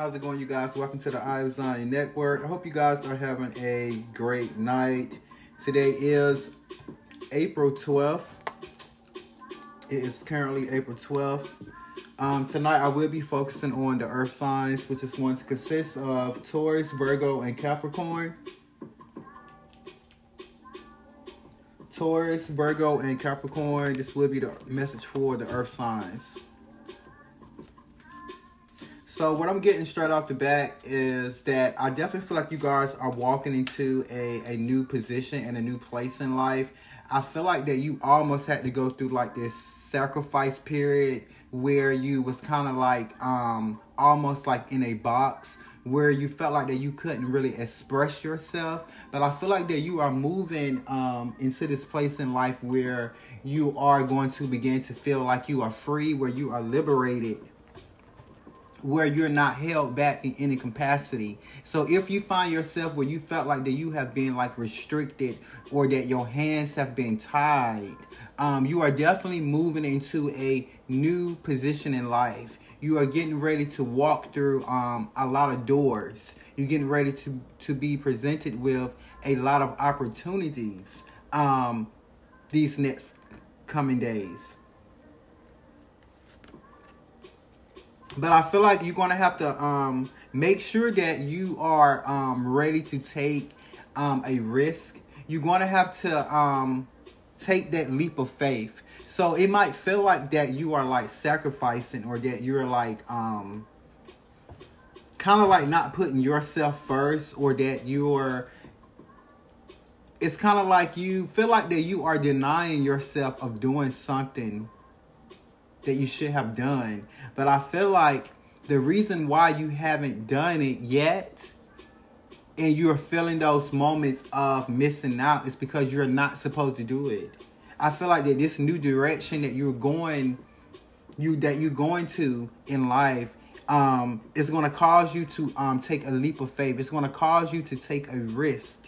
How's it going, you guys? Welcome to the Eye of Zion Network. I hope you guys are having a great night. Today is April 12th. It is currently April 12th. Um, tonight, I will be focusing on the earth signs, which is going to consist of Taurus, Virgo, and Capricorn. Taurus, Virgo, and Capricorn. This will be the message for the earth signs. So what I'm getting straight off the bat is that I definitely feel like you guys are walking into a, a new position and a new place in life. I feel like that you almost had to go through like this sacrifice period where you was kind of like um almost like in a box where you felt like that you couldn't really express yourself but i feel like that you are moving um into this place in life where you are going to begin to feel like you are free where you are liberated where you're not held back in any capacity. So if you find yourself where you felt like that you have been like restricted or that your hands have been tied, um, you are definitely moving into a new position in life. You are getting ready to walk through um, a lot of doors. You're getting ready to, to be presented with a lot of opportunities um, these next coming days. But I feel like you're gonna have to um, make sure that you are um, ready to take um, a risk. You're gonna have to um, take that leap of faith. So it might feel like that you are like sacrificing, or that you're like um, kind of like not putting yourself first, or that you're. It's kind of like you feel like that you are denying yourself of doing something that you should have done. But I feel like the reason why you haven't done it yet and you're feeling those moments of missing out is because you're not supposed to do it. I feel like that this new direction that you're going you that you're going to in life um is going to cause you to um take a leap of faith. It's going to cause you to take a risk.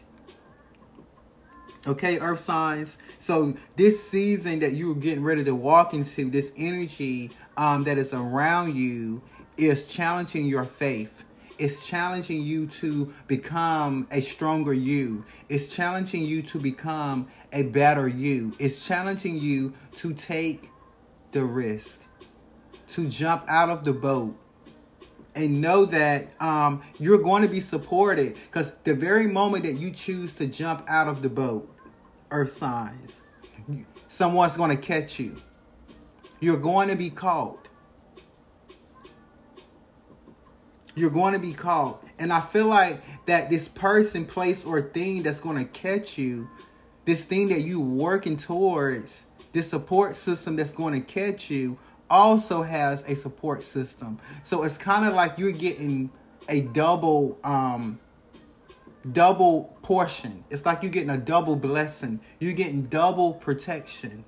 Okay, earth signs. So this season that you're getting ready to walk into, this energy um, that is around you is challenging your faith. It's challenging you to become a stronger you. It's challenging you to become a better you. It's challenging you to take the risk, to jump out of the boat, and know that um, you're going to be supported because the very moment that you choose to jump out of the boat, earth signs. Someone's going to catch you. You're going to be caught. You're going to be caught. And I feel like that this person, place, or thing that's going to catch you, this thing that you're working towards, this support system that's going to catch you, also has a support system. So it's kind of like you're getting a double um, double portion. It's like you're getting a double blessing. You're getting double protection.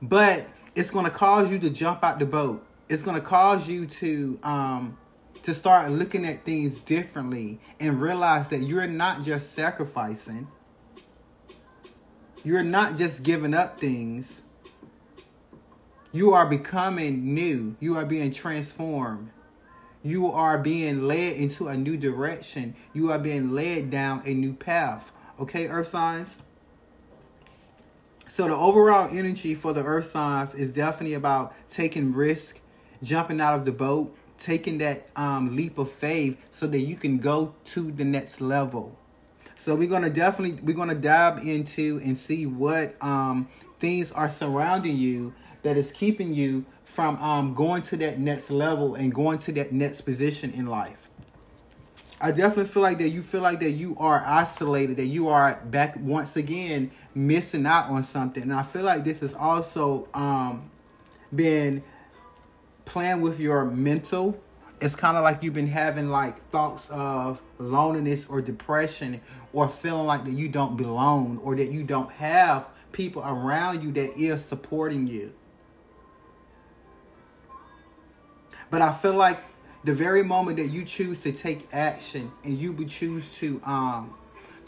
But it's going to cause you to jump out the boat. It's going to cause you to um to start looking at things differently and realize that you're not just sacrificing. You're not just giving up things. You are becoming new. You are being transformed you are being led into a new direction. You are being led down a new path. Okay, earth signs? So the overall energy for the earth signs is definitely about taking risk, jumping out of the boat, taking that um, leap of faith so that you can go to the next level. So we're gonna definitely we're gonna dive into and see what um, things are surrounding you that is keeping you from um, going to that next level and going to that next position in life. I definitely feel like that you feel like that you are isolated, that you are back once again missing out on something. And I feel like this has also um, been playing with your mental. It's kind of like you've been having like thoughts of loneliness or depression or feeling like that you don't belong or that you don't have people around you that is supporting you. But I feel like the very moment that you choose to take action and you would choose to um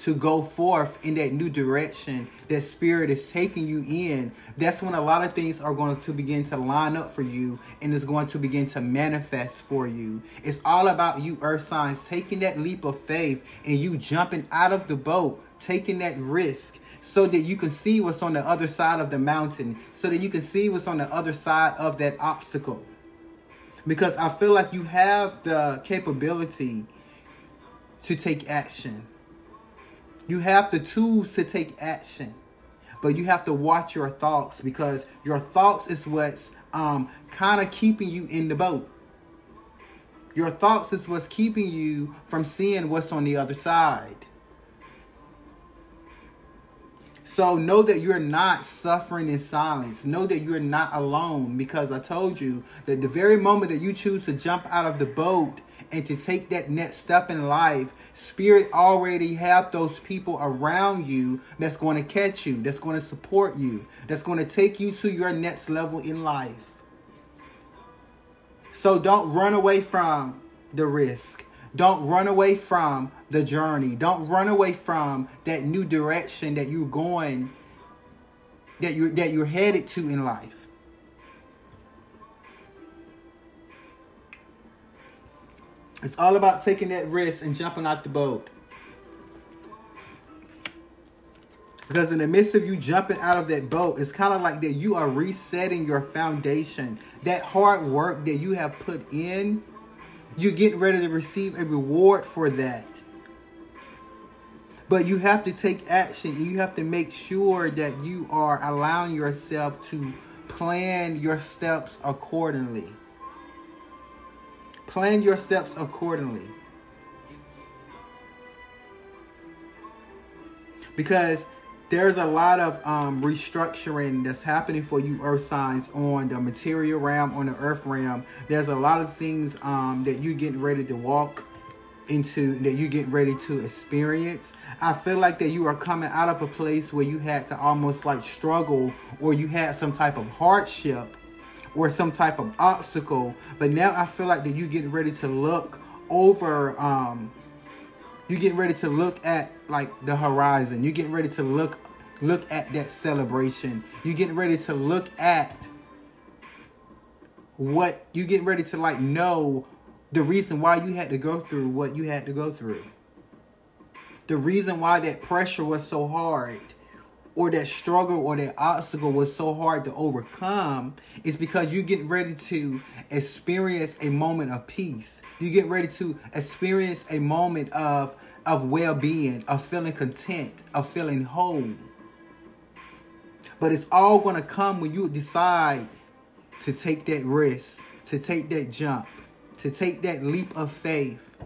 to go forth in that new direction that spirit is taking you in, that's when a lot of things are going to begin to line up for you and is going to begin to manifest for you. It's all about you, earth signs, taking that leap of faith and you jumping out of the boat, taking that risk so that you can see what's on the other side of the mountain, so that you can see what's on the other side of that obstacle. Because I feel like you have the capability to take action. You have the tools to take action. But you have to watch your thoughts because your thoughts is what's um, kind of keeping you in the boat. Your thoughts is what's keeping you from seeing what's on the other side. So know that you're not suffering in silence. Know that you're not alone because I told you that the very moment that you choose to jump out of the boat and to take that next step in life, spirit already have those people around you that's going to catch you, that's going to support you, that's going to take you to your next level in life. So don't run away from the risk. Don't run away from the journey. Don't run away from that new direction that you're going that you're that you're headed to in life. It's all about taking that risk and jumping out the boat. Because in the midst of you jumping out of that boat, it's kind of like that you are resetting your foundation. That hard work that you have put in you're getting ready to receive a reward for that. But you have to take action and you have to make sure that you are allowing yourself to plan your steps accordingly. Plan your steps accordingly. Because there's a lot of um, restructuring that's happening for you earth signs on the material realm on the earth realm. There's a lot of things um, that you're getting ready to walk into that you're getting ready to experience. I feel like that you are coming out of a place where you had to almost like struggle or you had some type of hardship or some type of obstacle. But now i feel like that you're getting ready to look over um, you're getting ready to look at like the horizon. You're getting ready to look look at that celebration. You're getting ready to look at what you getting ready to like know the reason why you had to go through what you had to go through. The reason why that pressure was so hard or that struggle or that obstacle was so hard to overcome is because you're getting ready to experience a moment of peace. You get ready to experience a moment of of well-being, of feeling content, of feeling whole. But it's all going to come when you decide to take that risk, to take that jump, to take that leap of faith.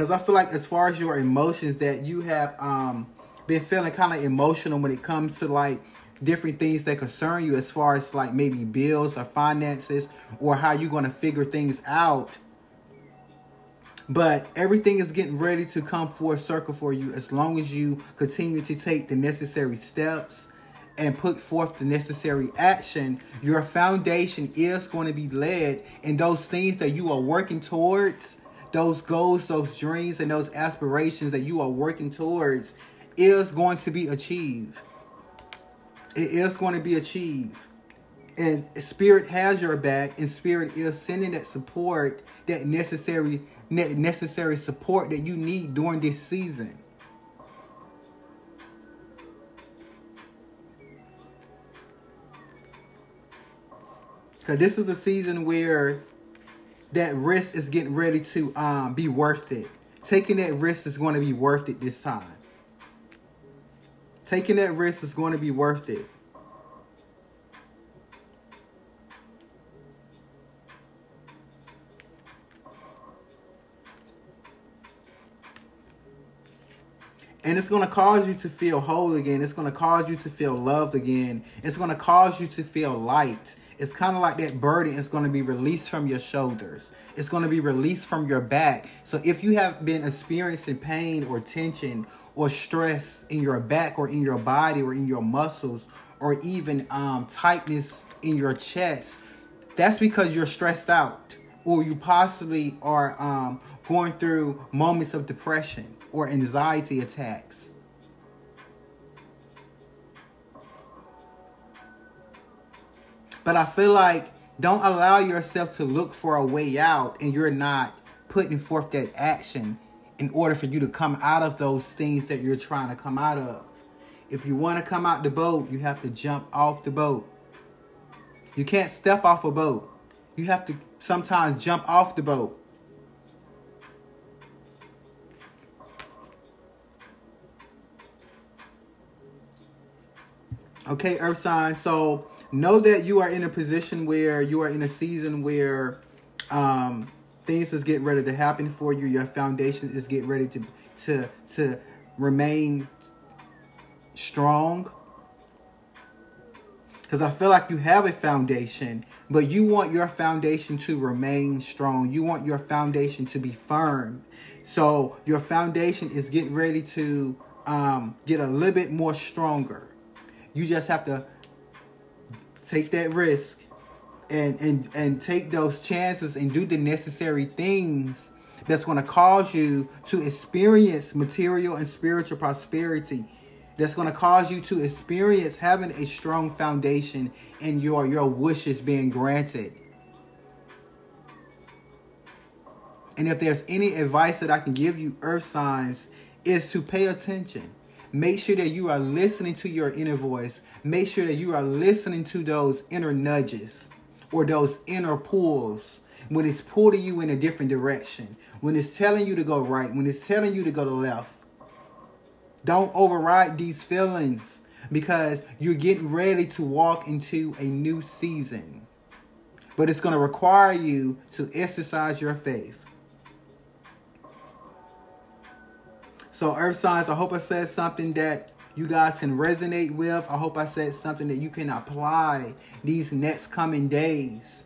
Because I feel like as far as your emotions that you have um, been feeling kind of emotional when it comes to like different things that concern you as far as like maybe bills or finances or how you're going to figure things out. But everything is getting ready to come full circle for you as long as you continue to take the necessary steps and put forth the necessary action. Your foundation is going to be led in those things that you are working towards, those goals, those dreams, and those aspirations that you are working towards is going to be achieved. It is going to be achieved. And spirit has your back and spirit is sending that support, that necessary necessary support that you need during this season. Cause this is a season where that risk is getting ready to um, be worth it. Taking that risk is going to be worth it this time. Taking that risk is going to be worth it. And it's going to cause you to feel whole again. It's going to cause you to feel loved again. It's going to cause you to feel light. It's kind of like that burden is going to be released from your shoulders. It's going to be released from your back. So if you have been experiencing pain or tension or stress in your back or in your body or in your muscles or even um, tightness in your chest, that's because you're stressed out or you possibly are um, going through moments of depression or anxiety attacks. But I feel like don't allow yourself to look for a way out and you're not putting forth that action in order for you to come out of those things that you're trying to come out of. If you want to come out the boat, you have to jump off the boat. You can't step off a boat. You have to sometimes jump off the boat. Okay, Earth sign. So know that you are in a position where you are in a season where um, things is getting ready to happen for you. Your foundation is getting ready to to to remain strong. Because I feel like you have a foundation, but you want your foundation to remain strong. You want your foundation to be firm. So your foundation is getting ready to um, get a little bit more stronger. You just have to take that risk and and and take those chances and do the necessary things that's going to cause you to experience material and spiritual prosperity. That's going to cause you to experience having a strong foundation and your your wishes being granted. And if there's any advice that i can give you earth signs is to pay attention make sure that you are listening to your inner voice make sure that you are listening to those inner nudges or those inner pulls when it's pulling you in a different direction, when it's telling you to go right, when it's telling you to go to left. Don't override these feelings because you're getting ready to walk into a new season. But it's going to require you to exercise your faith. So, Earth signs, I hope I said something that you guys can resonate with. I hope I said something that you can apply these next coming days.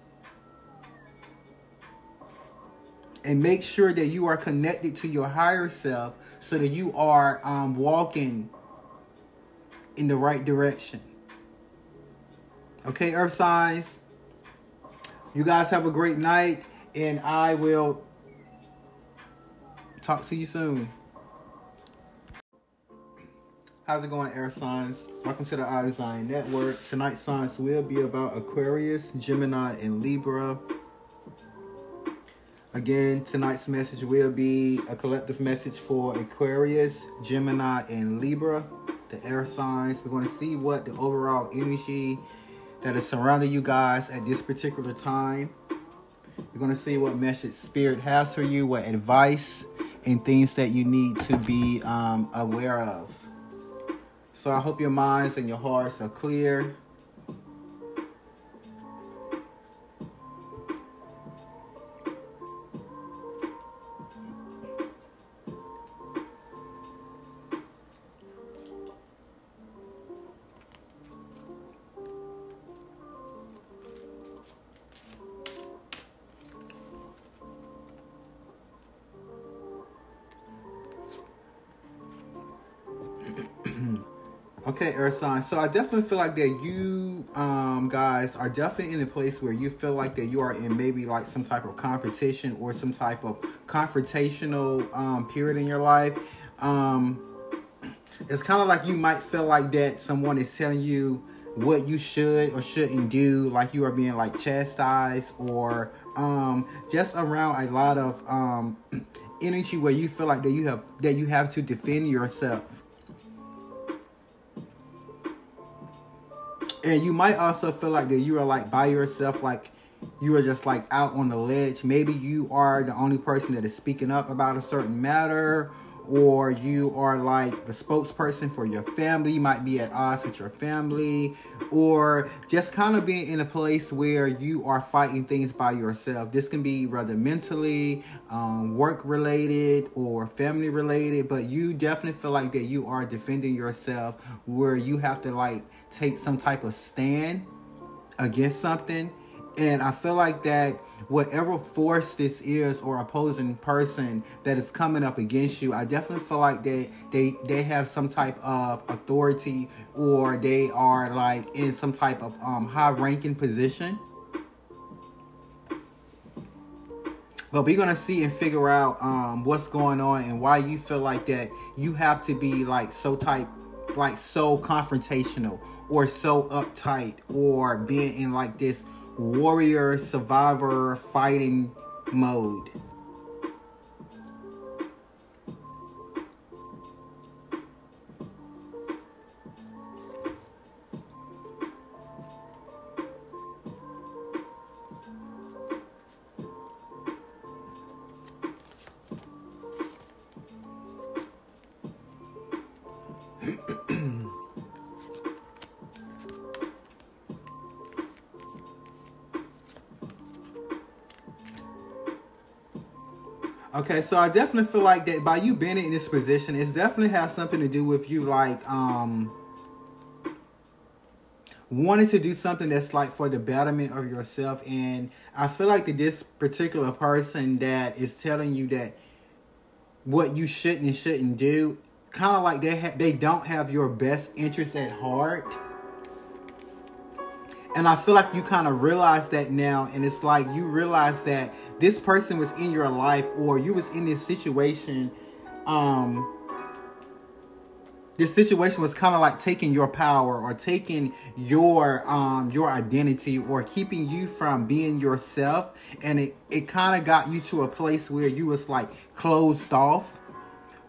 And make sure that you are connected to your higher self so that you are um, walking in the right direction. Okay, Earth signs. You guys have a great night, and I will talk to you soon. How's it going, air signs? Welcome to the Eye of Zion Network. Tonight's signs will be about Aquarius, Gemini, and Libra. Again, tonight's message will be a collective message for Aquarius, Gemini, and Libra, the air signs. We're going to see what the overall energy that is surrounding you guys at this particular time. We're going to see what message Spirit has for you, what advice and things that you need to be um, aware of. So I hope your minds and your hearts are clear. Okay, Earth sign. So I definitely feel like that you um, guys are definitely in a place where you feel like that you are in maybe like some type of competition or some type of confrontational um, period in your life. Um, it's kind of like you might feel like that someone is telling you what you should or shouldn't do, like you are being like chastised or um, just around a lot of um, energy where you feel like that you have that you have to defend yourself and you might also feel like that you are like by yourself like you are just like out on the ledge. Maybe you are the only person that is speaking up about a certain matter or you are like the spokesperson for your family you might be at odds with your family or just kind of being in a place where you are fighting things by yourself. This can be rather mentally um, work related or family related but you definitely feel like that you are defending yourself where you have to like take some type of stand against something And I feel like that whatever force this is or opposing person that is coming up against you, I definitely feel like they they they have some type of authority or they are like in some type of um, high ranking position. But we're gonna see and figure out um, what's going on and why you feel like that you have to be like so type like so confrontational or so uptight or being in like this warrior survivor fighting mode. Okay, so I definitely feel like that by you being in this position, it definitely has something to do with you like um wanting to do something that's like for the betterment of yourself. And I feel like that this particular person that is telling you that what you shouldn't and shouldn't do kind of like they ha- they don't have your best interest at heart and I feel like you kind of realize that now, and it's like you realize that this person was in your life, or you was in this situation. Um, this situation was kind of like taking your power, or taking your um your identity, or keeping you from being yourself, and it it kind of got you to a place where you was like closed off,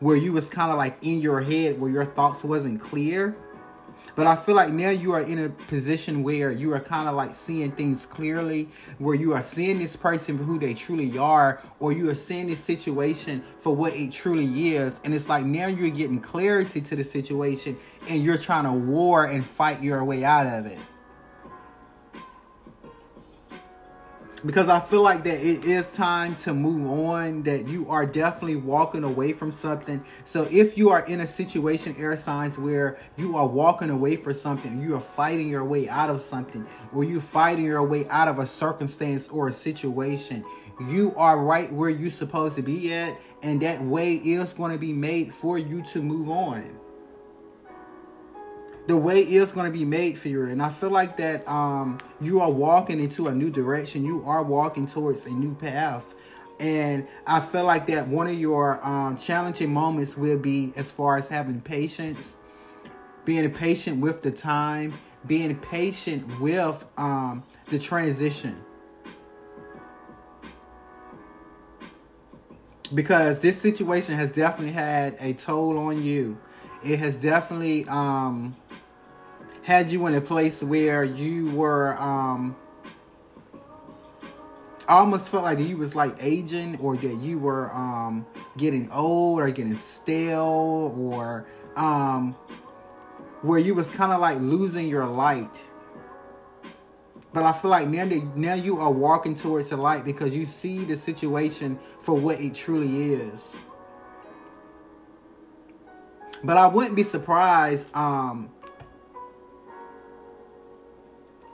where you was kind of like in your head, where your thoughts wasn't clear but I feel like now you are in a position where you are kind of like seeing things clearly, where you are seeing this person for who they truly are, or you are seeing this situation for what it truly is. And it's like now you're getting clarity to the situation and you're trying to war and fight your way out of it. Because I feel like that it is time to move on, that you are definitely walking away from something. So if you are in a situation, air signs, where you are walking away from something, you are fighting your way out of something, or you're fighting your way out of a circumstance or a situation, you are right where you're supposed to be at, and that way is going to be made for you to move on the way is going to be made for you. And i feel like that um you are walking into a new direction. You are walking towards a new path. And i feel like that one of your um challenging moments will be as far as having patience being patient with the time being patient with um the transition. Because this situation has definitely had a toll on you. It has definitely um had you in a place where you were um almost felt like you was like aging or that you were um getting old or getting stale or um where you was kind of like losing your light. But I feel like now that now you are walking towards the light because you see the situation for what it truly is. But I wouldn't be surprised um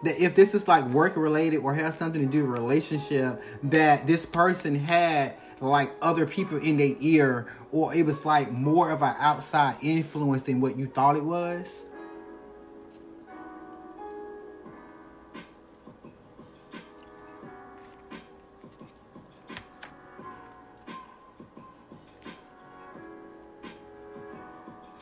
that if this is like work related or has something to do with relationship, that this person had like other people in their ear, or it was like more of an outside influence than what you thought it was.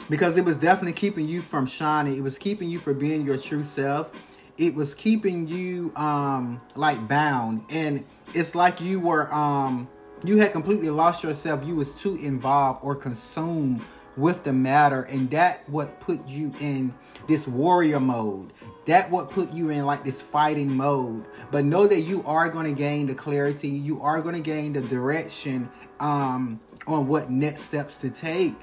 because it was definitely keeping you from shining. It was keeping you from being your true self it was keeping you um like bound. And it's like you were um you had completely lost yourself. You was too involved or consumed with the matter. And that what put you in this warrior mode. That what put you in like this fighting mode. But know that you are going to gain the clarity. You are going to gain the direction um on what next steps to take.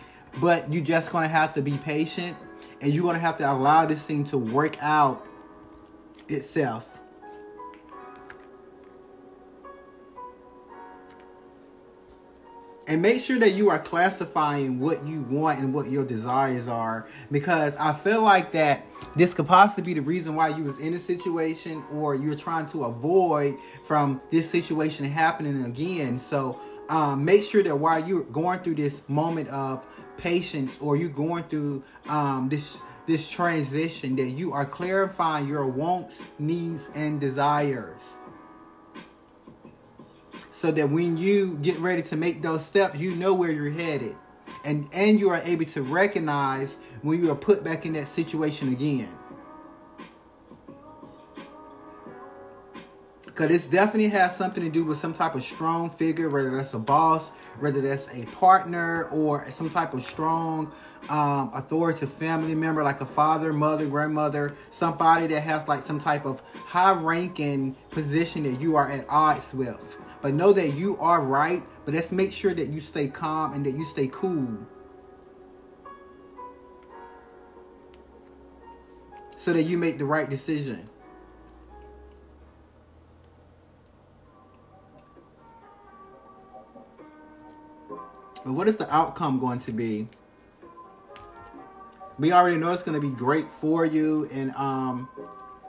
But you just going to have to be patient. And you're going to have to allow this thing to work out itself. and make sure that you are classifying what you want and what your desires are because i feel like that this could possibly be the reason why you was in a situation or you're trying to avoid from this situation happening again so um, make sure that while you're going through this moment of patience or you're going through um, this this transition that you are clarifying your wants needs and desires so that when you get ready to make those steps, you know where you're headed. And and you are able to recognize when you are put back in that situation again. Because this definitely has something to do with some type of strong figure, whether that's a boss, whether that's a partner, or some type of strong um, authoritative family member, like a father, mother, grandmother, somebody that has like some type of high ranking position that you are at odds with. But know that you are right. But let's make sure that you stay calm and that you stay cool. So that you make the right decision. But what is the outcome going to be? We already know it's going to be great for you. And um,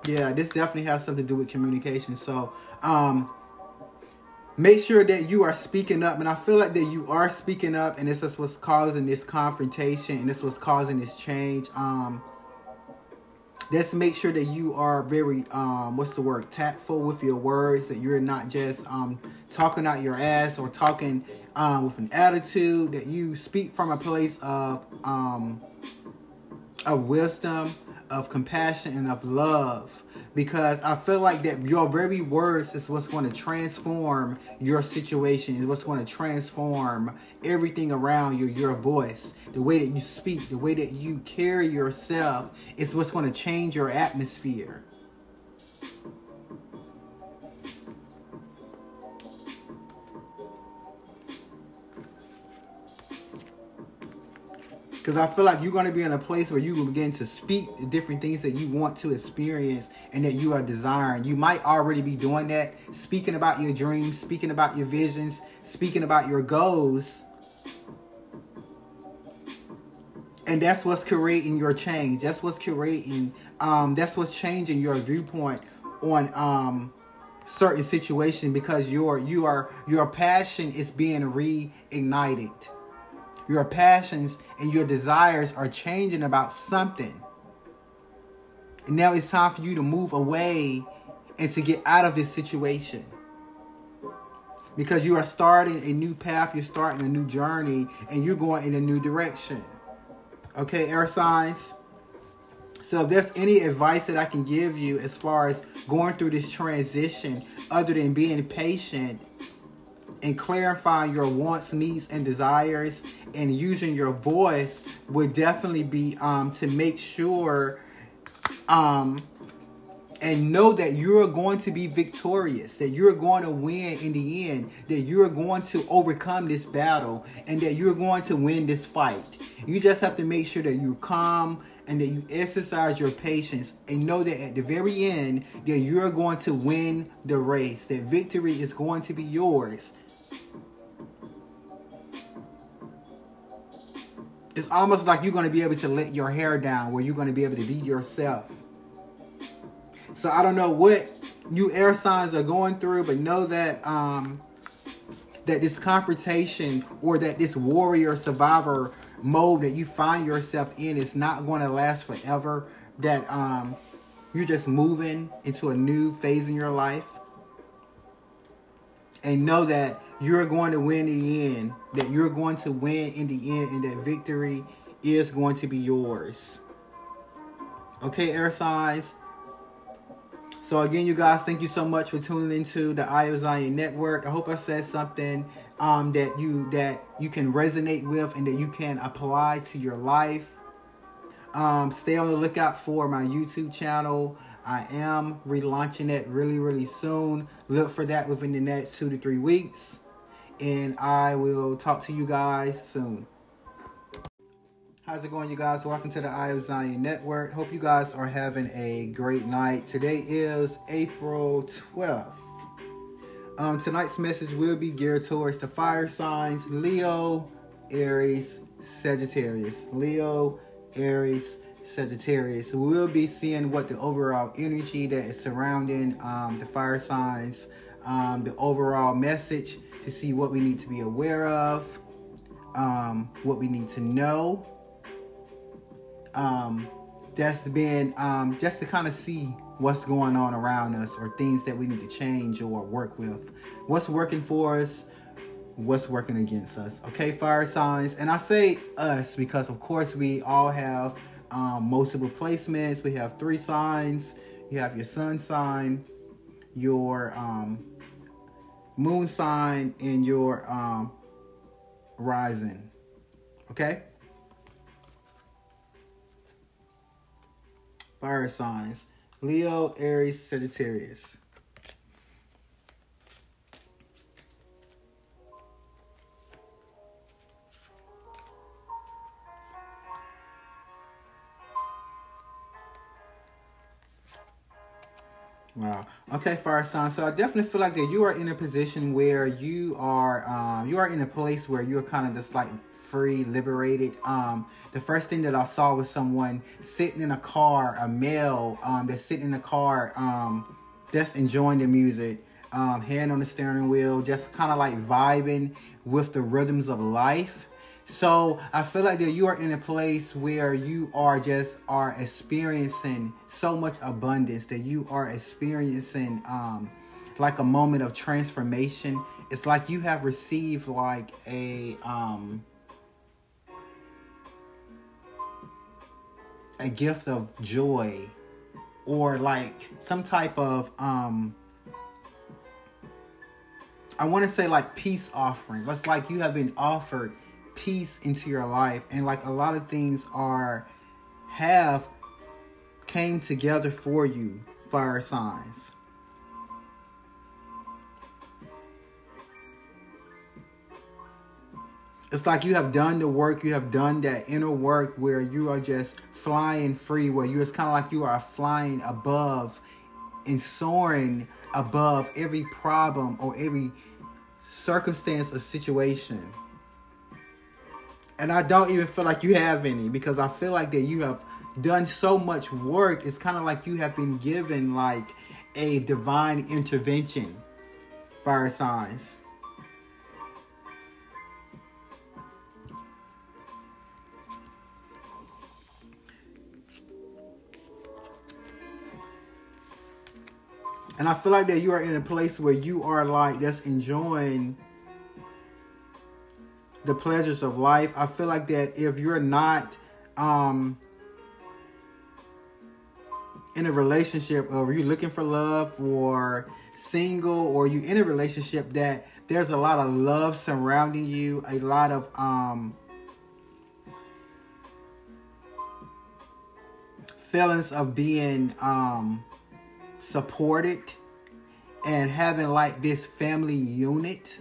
yeah, this definitely has something to do with communication. So um, make sure that you are speaking up and i feel like that you are speaking up and this is what's causing this confrontation and this was causing this change um let's make sure that you are very um what's the word tactful with your words that you're not just um talking out your ass or talking um with an attitude that you speak from a place of um of wisdom of compassion and of love because I feel like that your very words is what's going to transform your situation, is what's going to transform everything around you, your voice, the way that you speak, the way that you carry yourself is what's going to change your atmosphere. Because I feel like you're going to be in a place where you will begin to speak different things that you want to experience and that you are desiring. You might already be doing that, speaking about your dreams, speaking about your visions, speaking about your goals. And that's what's creating your change. That's what's creating, um, that's what's changing your viewpoint on um, certain situation because your you are your passion is being reignited your passions and your desires are changing about something. And now it's time for you to move away and to get out of this situation. Because you are starting a new path, you're starting a new journey, and you're going in a new direction. Okay, air signs. So if there's any advice that I can give you as far as going through this transition, other than being patient and clarifying your wants, needs, and desires and using your voice would definitely be um, to make sure um, and know that you're going to be victorious, that you're going to win in the end, that you're going to overcome this battle, and that you're going to win this fight. You just have to make sure that you're calm and that you exercise your patience and know that at the very end that you're going to win the race, that victory is going to be yours. It's almost like you're going to be able to let your hair down where you're going to be able to be yourself. So I don't know what you air signs are going through, but know that um, that this confrontation or that this warrior survivor mode that you find yourself in is not going to last forever. That um, you're just moving into a new phase in your life, and know that you're going to win in the end. That you're going to win in the end, and that victory is going to be yours. Okay, air signs. So again, you guys, thank you so much for tuning into the Eye of Zion Network. I hope I said something um, that you that you can resonate with and that you can apply to your life. Um, stay on the lookout for my YouTube channel. I am relaunching it really, really soon. Look for that within the next two to three weeks and I will talk to you guys soon. How's it going, you guys? Welcome to the Eye of Zion Network. Hope you guys are having a great night. Today is April 12th. Um, tonight's message will be geared towards the fire signs Leo, Aries, Sagittarius. Leo, Aries, Sagittarius. We'll be seeing what the overall energy that is surrounding um, the fire signs, um, the overall message to see what we need to be aware of, um, what we need to know. Um, that's been um, just to kind of see what's going on around us or things that we need to change or work with. What's working for us, what's working against us. Okay, fire signs. And I say us because, of course, we all have um, multiple placements. We have three signs. You have your sun sign, your um, moon sign, and your um, rising. Okay? Fire signs Leo, Aries, Sagittarius. Wow. Okay, fire sign. So I definitely feel like that you are in a position where you are um, you are in a place where you're kind of just like free, liberated. Um, the first thing that I saw was someone sitting in a car, a male um, that's sitting in a car, um, just enjoying the music, um, hand on the steering wheel, just kind of like vibing with the rhythms of life. So I feel like that you are in a place where you are just are experiencing so much abundance that you are experiencing um, like a moment of transformation. It's like you have received like a um, a gift of joy or like some type of um I want to say like peace offering. That's like you have been offered peace into your life. And like a lot of things are have came together for you fire signs. It's like you have done the work you have done that inner work where you are just flying free where you it's kind of like you are flying above and soaring above every problem or every circumstance or situation and I don't even feel like you have any because I feel like that you have done so much work. It's kind of like you have been given like a divine intervention, fire signs. And I feel like that you are in a place where you are like just enjoying the pleasures of life. I feel like that if you're not um, in a relationship or you're looking for love or single or you in a relationship that there's a lot of love surrounding you, a lot of um, feelings of being um, supported and having like this family unit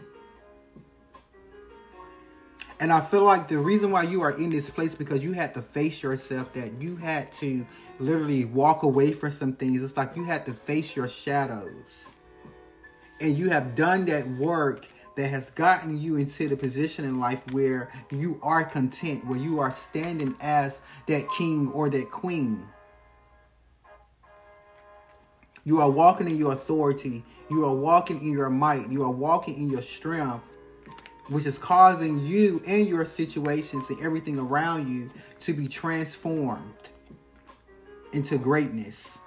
and I feel like the reason why you are in this place because you had to face yourself that you had to literally walk away from some things. It's like you had to face your shadows. And you have done that work that has gotten you into the position in life where you are content, where you are standing as that king or that queen. You are walking in your authority. You are walking in your might. You are walking in your strength which is causing you and your situations and everything around you to be transformed into greatness.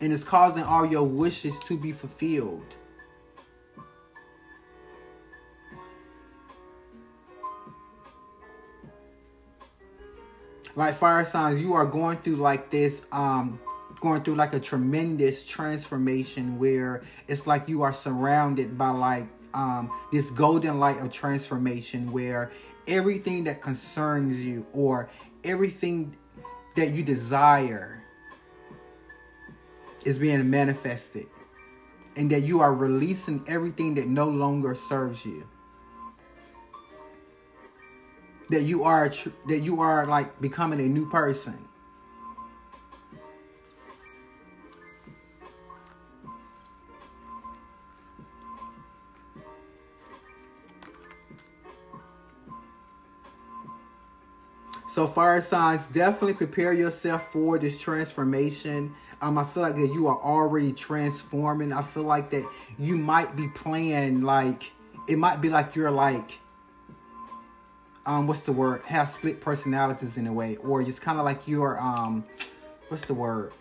And it's causing all your wishes to be fulfilled. Like fire signs, you are going through like this um going through like a tremendous transformation where it's like you are surrounded by like um, this golden light of transformation where everything that concerns you or everything that you desire is being manifested and that you are releasing everything that no longer serves you. That you are that you are like becoming a new person So fire signs, definitely prepare yourself for this transformation. Um, I feel like that you are already transforming. I feel like that you might be playing like it might be like you're like um what's the word have split personalities in a way or just kind of like you're um what's the word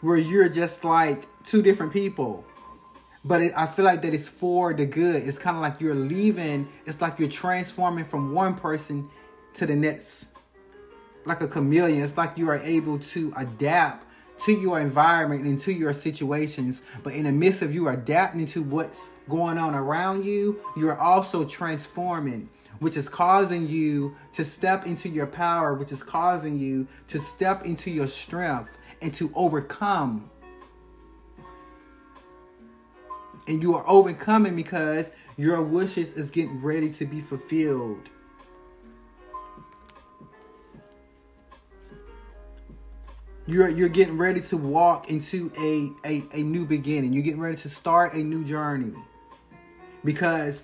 where you're just like two different people but it, i feel like that it's for the good. It's kind of like you're leaving it's like you're transforming from one person to the next. Like a chameleon. It's like you are able to adapt to your environment and to your situations. But in the midst of you adapting to what's going on around you, you're also transforming, which is causing you to step into your power, which is causing you to step into your strength and to overcome. And you are overcoming because your wishes is getting ready to be fulfilled. You're you're getting ready to walk into a, a, a new beginning. You're getting ready to start a new journey because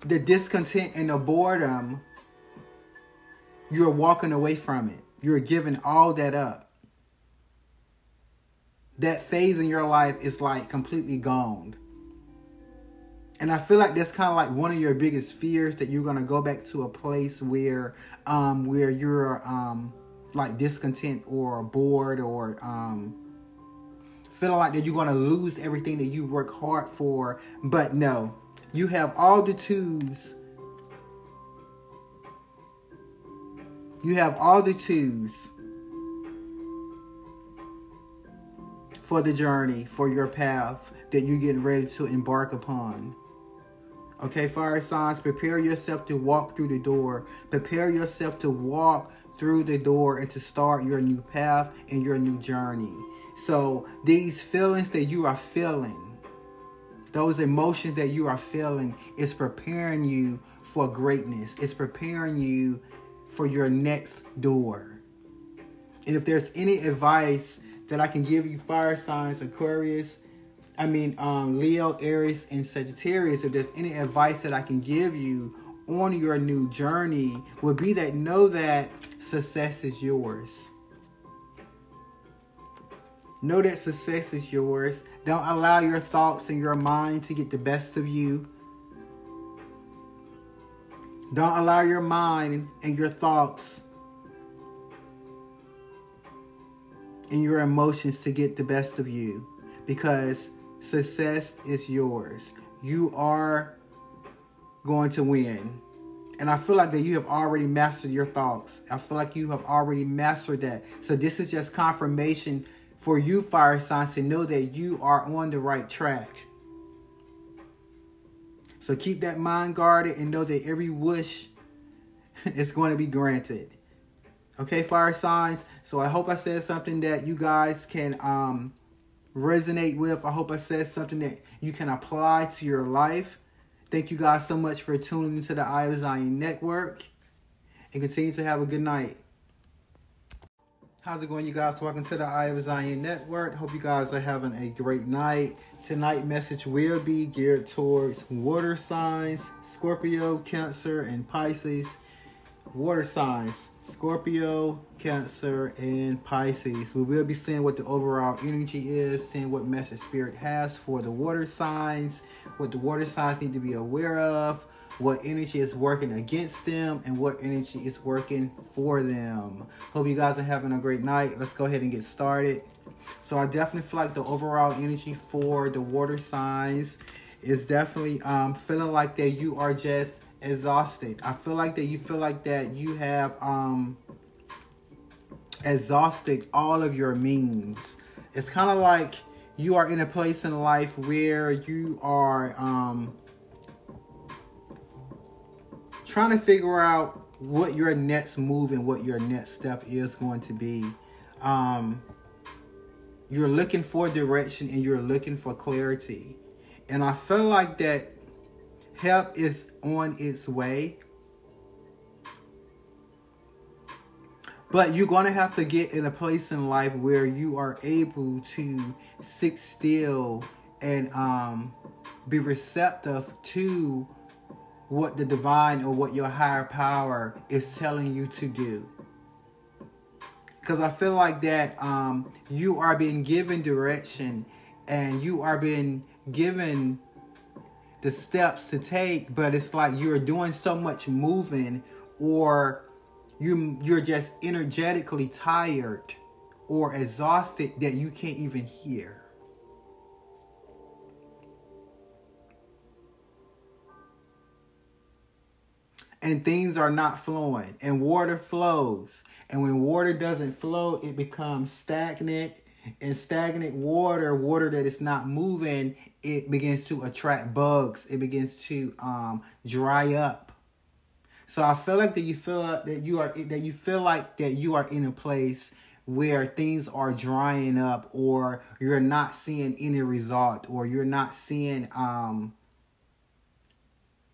the discontent and the boredom, you're walking away from it. You're giving all that up. That phase in your life is like completely gone. And I feel like that's kind of like one of your biggest fears that you're gonna go back to a place where, um, where you're um, like discontent or bored or um, feeling like that you're to lose everything that you work hard for. But no, you have all the tools. You have all the tools for the journey, for your path that you're getting ready to embark upon. Okay, fire signs, prepare yourself to walk through the door. Prepare yourself to walk through the door and to start your new path and your new journey. So these feelings that you are feeling, those emotions that you are feeling, is preparing you for greatness. It's preparing you for your next door. And if there's any advice that I can give you, fire signs, Aquarius, I mean, um, Leo, Aries, and Sagittarius, if there's any advice that I can give you on your new journey, would be that know that success is yours. Know that success is yours. Don't allow your thoughts and your mind to get the best of you. Don't allow your mind and your thoughts and your emotions to get the best of you because success is yours. You are going to win. And I feel like that you have already mastered your thoughts. I feel like you have already mastered that. So this is just confirmation for you, fire signs, to know that you are on the right track. So keep that mind guarded and know that every wish is going to be granted. Okay, fire signs. So I hope I said something that you guys can um, resonate with. I hope I said something that you can apply to your life. Thank you guys so much for tuning into the Eye of Zion Network. And continue to have a good night. How's it going, you guys? Welcome to the Eye of Zion Network. Hope you guys are having a great night. Tonight message will be geared towards water signs, Scorpio, Cancer, and Pisces. Water signs, Scorpio, Cancer, and Pisces. We will be seeing what the overall energy is, seeing what message spirit has for the water signs, what the water signs need to be aware of, what energy is working against them and what energy is working for them. Hope you guys are having a great night. Let's go ahead and get started. So I definitely feel like the overall energy for the water signs is definitely um, feeling like that you are just exhausted. I feel like that you feel like that you have um, exhausted all of your means. It's kind of like you are in a place in life where you are um, trying to figure out what your next move and what your next step is going to be. Um, you're looking for direction and you're looking for clarity. And I feel like that help is on its way. But you're going to have to get in a place in life where you are able to sit still and um, be receptive to what the divine or what your higher power is telling you to do. Because I feel like that um, you are being given direction and you are being given the steps to take, but it's like you're doing so much moving or you you're just energetically tired or exhausted that you can't even hear. And things are not flowing, and water flows. And when water doesn't flow, it becomes stagnant. And stagnant water, water that is not moving, it begins to attract bugs. It begins to um, dry up. So I feel like that you feel like that you are that you feel like that you are in a place where things are drying up or you're not seeing any result or you're not seeing um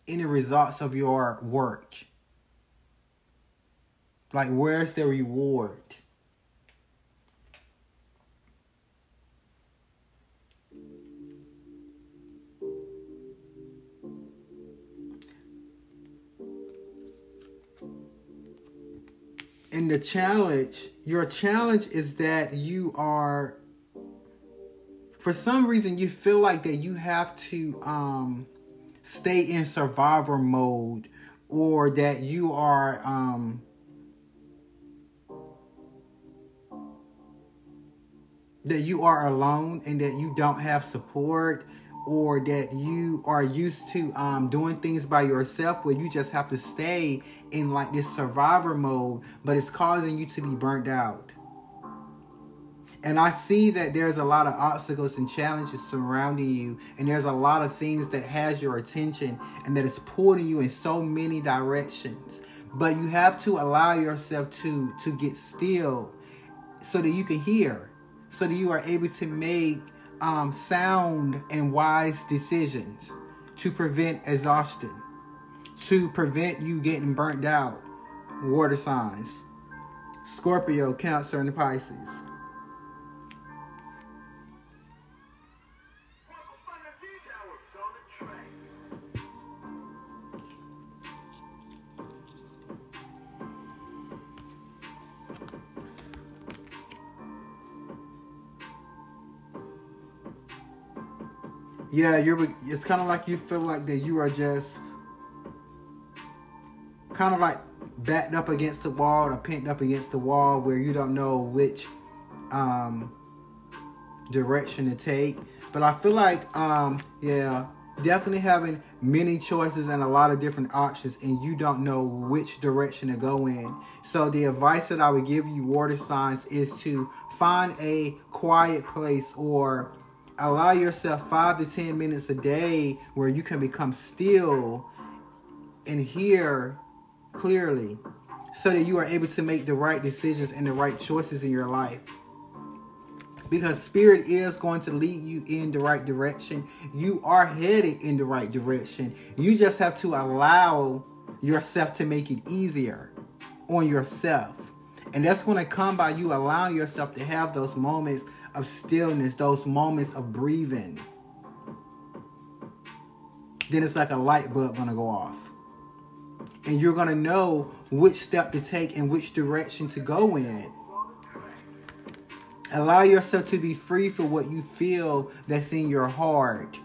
any results of your work. Like where's the reward? And the challenge, your challenge is that you are, for some reason, you feel like that you have to um, stay in survivor mode or that you are um, that you are alone and that you don't have support or that you are used to um, doing things by yourself where you just have to stay in like this survivor mode, but it's causing you to be burnt out. And I see that there's a lot of obstacles and challenges surrounding you, and there's a lot of things that has your attention and that is pulling you in so many directions. But you have to allow yourself to to get still so that you can hear, so that you are able to make um, sound and wise decisions to prevent exhaustion, to prevent you getting burnt out. Water signs Scorpio, Cancer, and Pisces. Yeah, you're. It's kind of like you feel like that you are just kind of like backed up against the wall or pinned up against the wall where you don't know which um, direction to take. But I feel like, um, yeah, definitely having many choices and a lot of different options, and you don't know which direction to go in. So the advice that I would give you, water signs, is to find a quiet place or allow yourself five to ten minutes a day where you can become still and hear clearly so that you are able to make the right decisions and the right choices in your life. Because spirit is going to lead you in the right direction. You are headed in the right direction. You just have to allow yourself to make it easier on yourself. And that's going to come by you allowing yourself to have those moments of stillness, those moments of breathing, then it's like a light bulb gonna go off. And you're gonna know which step to take and which direction to go in. Allow yourself to be free for what you feel that's in your heart.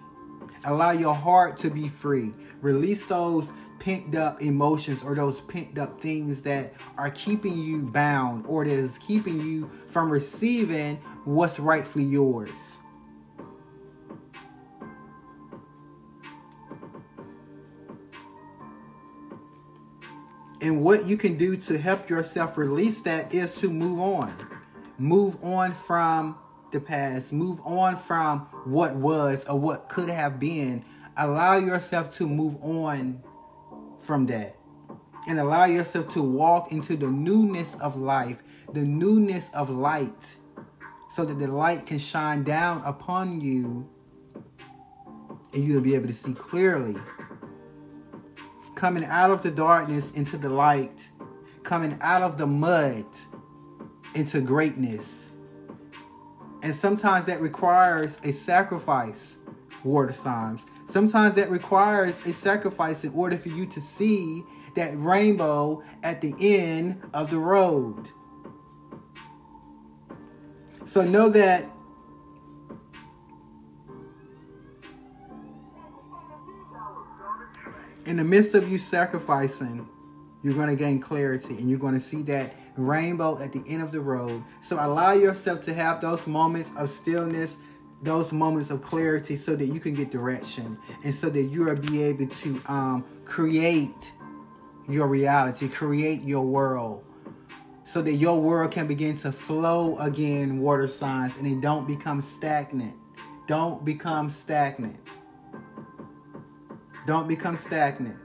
Allow your heart to be free. Release those pent up emotions or those pent up things that are keeping you bound or that is keeping you from receiving what's rightfully yours. And what you can do to help yourself release that is to move on. Move on from the past. Move on from what was or what could have been. Allow yourself to move on from that and allow yourself to walk into the newness of life, the newness of light, so that the light can shine down upon you and you'll be able to see clearly. Coming out of the darkness into the light, coming out of the mud into greatness. And sometimes that requires a sacrifice, water signs. Sometimes that requires a sacrifice in order for you to see that rainbow at the end of the road. So know that in the midst of you sacrificing, you're going to gain clarity and you're going to see that rainbow at the end of the road. So allow yourself to have those moments of stillness, those moments of clarity so that you can get direction and so that you will be able to um, create your reality, create your world so that your world can begin to flow again, water signs, and it don't become stagnant. Don't become stagnant. Don't become stagnant.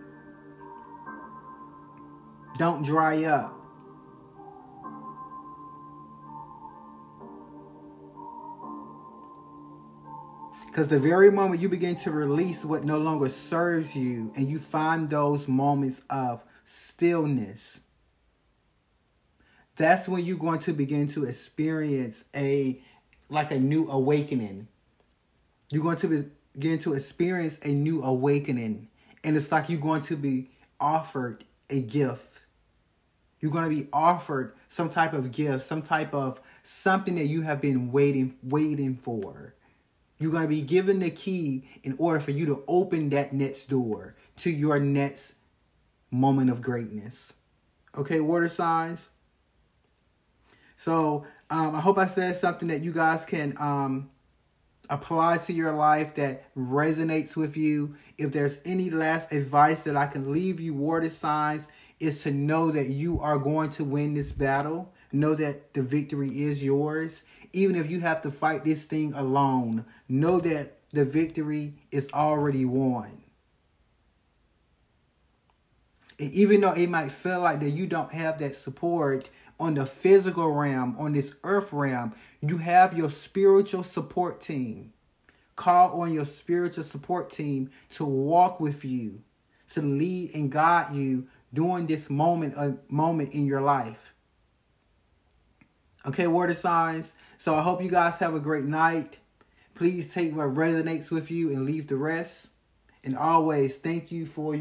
Don't dry up. Because the very moment you begin to release what no longer serves you and you find those moments of stillness, that's when you're going to begin to experience a like a new awakening. You're going to begin to experience a new awakening. And it's like you're going to be offered a gift. You're going to be offered some type of gift, some type of something that you have been waiting waiting for. You're going to be given the key in order for you to open that next door to your next moment of greatness. Okay, water signs. So um, I hope I said something that you guys can um, apply to your life that resonates with you. If there's any last advice that I can leave you, water signs, is to know that you are going to win this battle. Know that the victory is yours. Even if you have to fight this thing alone, know that the victory is already won. And even though it might feel like that you don't have that support on the physical realm, on this earth realm, you have your spiritual support team. Call on your spiritual support team to walk with you, to lead and guide you during this moment a moment in your life. Okay, water signs. So I hope you guys have a great night. Please take what resonates with you and leave the rest. And always thank you for your